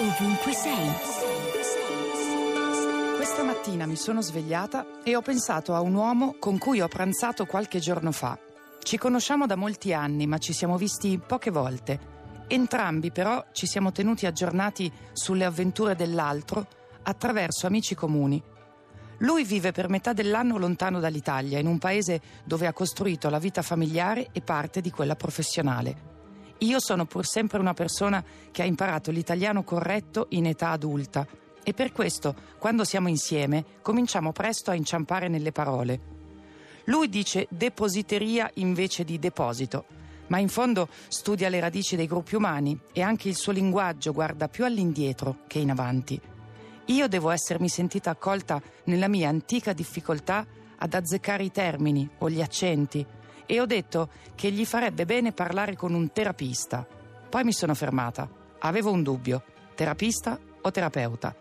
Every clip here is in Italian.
ovunque sei. Questa mattina mi sono svegliata e ho pensato a un uomo con cui ho pranzato qualche giorno fa. Ci conosciamo da molti anni, ma ci siamo visti poche volte. Entrambi però ci siamo tenuti aggiornati sulle avventure dell'altro attraverso amici comuni. Lui vive per metà dell'anno lontano dall'Italia, in un paese dove ha costruito la vita familiare e parte di quella professionale. Io sono pur sempre una persona che ha imparato l'italiano corretto in età adulta e per questo, quando siamo insieme, cominciamo presto a inciampare nelle parole. Lui dice depositeria invece di deposito, ma in fondo studia le radici dei gruppi umani e anche il suo linguaggio guarda più all'indietro che in avanti. Io devo essermi sentita accolta nella mia antica difficoltà ad azzeccare i termini o gli accenti e ho detto che gli farebbe bene parlare con un terapista. Poi mi sono fermata. Avevo un dubbio. Terapista o terapeuta?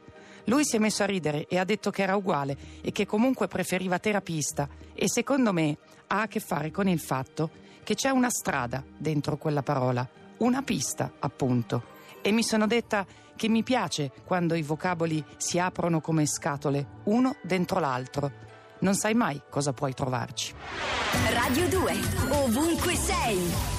Lui si è messo a ridere e ha detto che era uguale e che comunque preferiva terapista e secondo me ha a che fare con il fatto che c'è una strada dentro quella parola, una pista appunto. E mi sono detta che mi piace quando i vocaboli si aprono come scatole, uno dentro l'altro non sai mai cosa puoi trovarci. Radio 2, ovunque sei.